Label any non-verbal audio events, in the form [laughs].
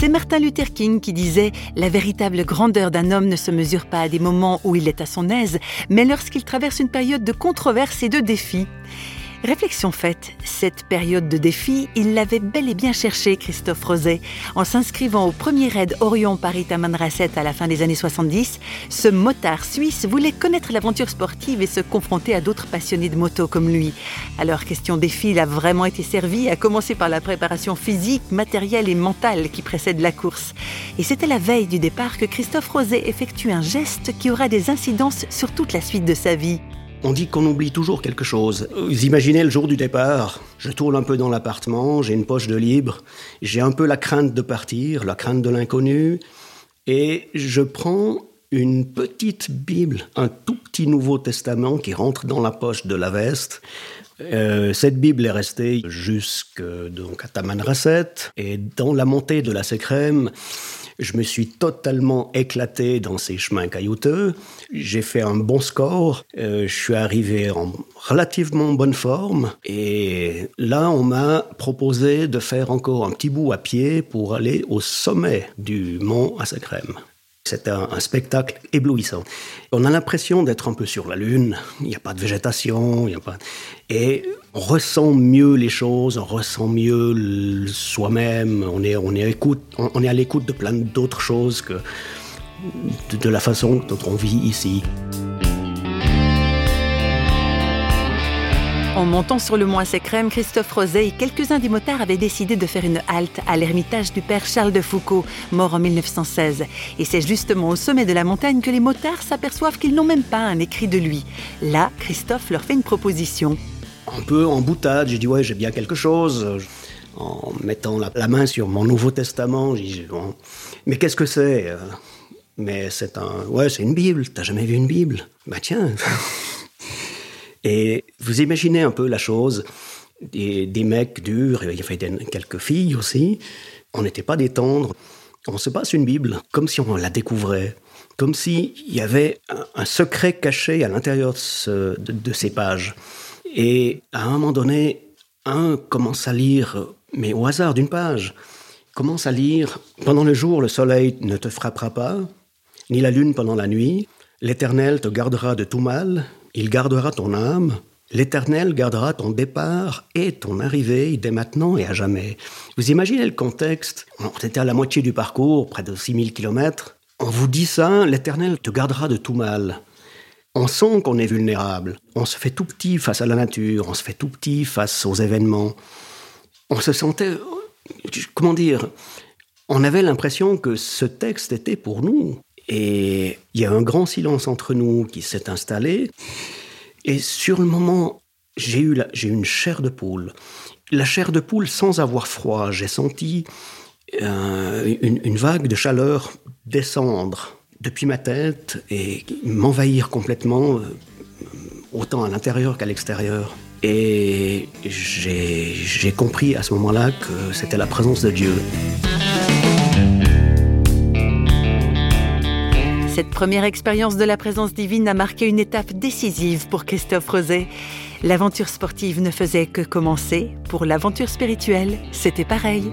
C'est Martin Luther King qui disait La véritable grandeur d'un homme ne se mesure pas à des moments où il est à son aise, mais lorsqu'il traverse une période de controverses et de défis. Réflexion faite, cette période de défi, il l'avait bel et bien cherché, Christophe Roset. En s'inscrivant au premier raid Orion-Paris-Tamanrasset à la fin des années 70, ce motard suisse voulait connaître l'aventure sportive et se confronter à d'autres passionnés de moto comme lui. Alors, question défi, il a vraiment été servi, à commencer par la préparation physique, matérielle et mentale qui précède la course. Et c'était la veille du départ que Christophe Roset effectue un geste qui aura des incidences sur toute la suite de sa vie. On dit qu'on oublie toujours quelque chose. Vous imaginez le jour du départ, je tourne un peu dans l'appartement, j'ai une poche de libre, j'ai un peu la crainte de partir, la crainte de l'inconnu, et je prends une petite Bible, un tout petit Nouveau Testament qui rentre dans la poche de la veste. Euh, cette Bible est restée jusque donc à Tamanrasset et dans la montée de la Sécrème, je me suis totalement éclaté dans ces chemins caillouteux. J'ai fait un bon score. Euh, je suis arrivé en relativement bonne forme. Et là, on m'a proposé de faire encore un petit bout à pied pour aller au sommet du mont Assakrem. C'était un, spectacle éblouissant. On a l'impression d'être un peu sur la Lune. Il n'y a pas de végétation. Et on ressent mieux les choses, on ressent mieux soi-même, on est à l'écoute de plein d'autres choses que de la façon dont on vit ici. En montant sur le mont à Christophe Roset et quelques-uns des motards avaient décidé de faire une halte à l'ermitage du père Charles de Foucault, mort en 1916. Et c'est justement au sommet de la montagne que les motards s'aperçoivent qu'ils n'ont même pas un écrit de lui. Là, Christophe leur fait une proposition. Un peu en boutade, j'ai dit ouais, j'ai bien quelque chose. En mettant la, main sur mon Nouveau Testament, j'ai dit mais qu'est-ce que c'est? Mais c'est un, ouais, c'est une Bible. T'as jamais vu une Bible? Bah tiens. [laughs] Et vous imaginez un peu la chose, des, mecs durs, il y avait quelques filles aussi, on n'était pas des tendres, on se passe une Bible comme si on la découvrait, comme s'il y avait un, secret caché à l'intérieur de, de, ces pages. Et à un moment donné, un commence à lire, mais au hasard d'une page, commence à lire Pendant le jour, le soleil ne te frappera pas, ni la lune pendant la nuit, l'Éternel te gardera de tout mal, il gardera ton âme, l'Éternel gardera ton départ et ton arrivée dès maintenant et à jamais. Vous imaginez le contexte? On était à la moitié du parcours, près de 6000 km. On vous dit ça, l'Éternel te gardera de tout mal. On sent qu'on est vulnérable. On se fait tout petit face à la nature, on se fait tout petit face aux événements. On se sentait, comment dire, on avait l'impression que ce texte était pour nous. Et il y a un grand silence entre nous qui s'est installé. Et sur le moment, j'ai eu, j'ai une chair de poule. La chair de poule sans avoir froid. J'ai senti euh, une, vague de chaleur descendre depuis ma tête et m'envahir complètement, euh, autant à l'intérieur qu'à l'extérieur. Et j'ai compris à ce moment-là que c'était la présence de Dieu. Cette première expérience de la présence divine a marqué une étape décisive pour Christophe Roset. L'aventure sportive ne faisait que commencer. Pour l'aventure spirituelle, c'était pareil.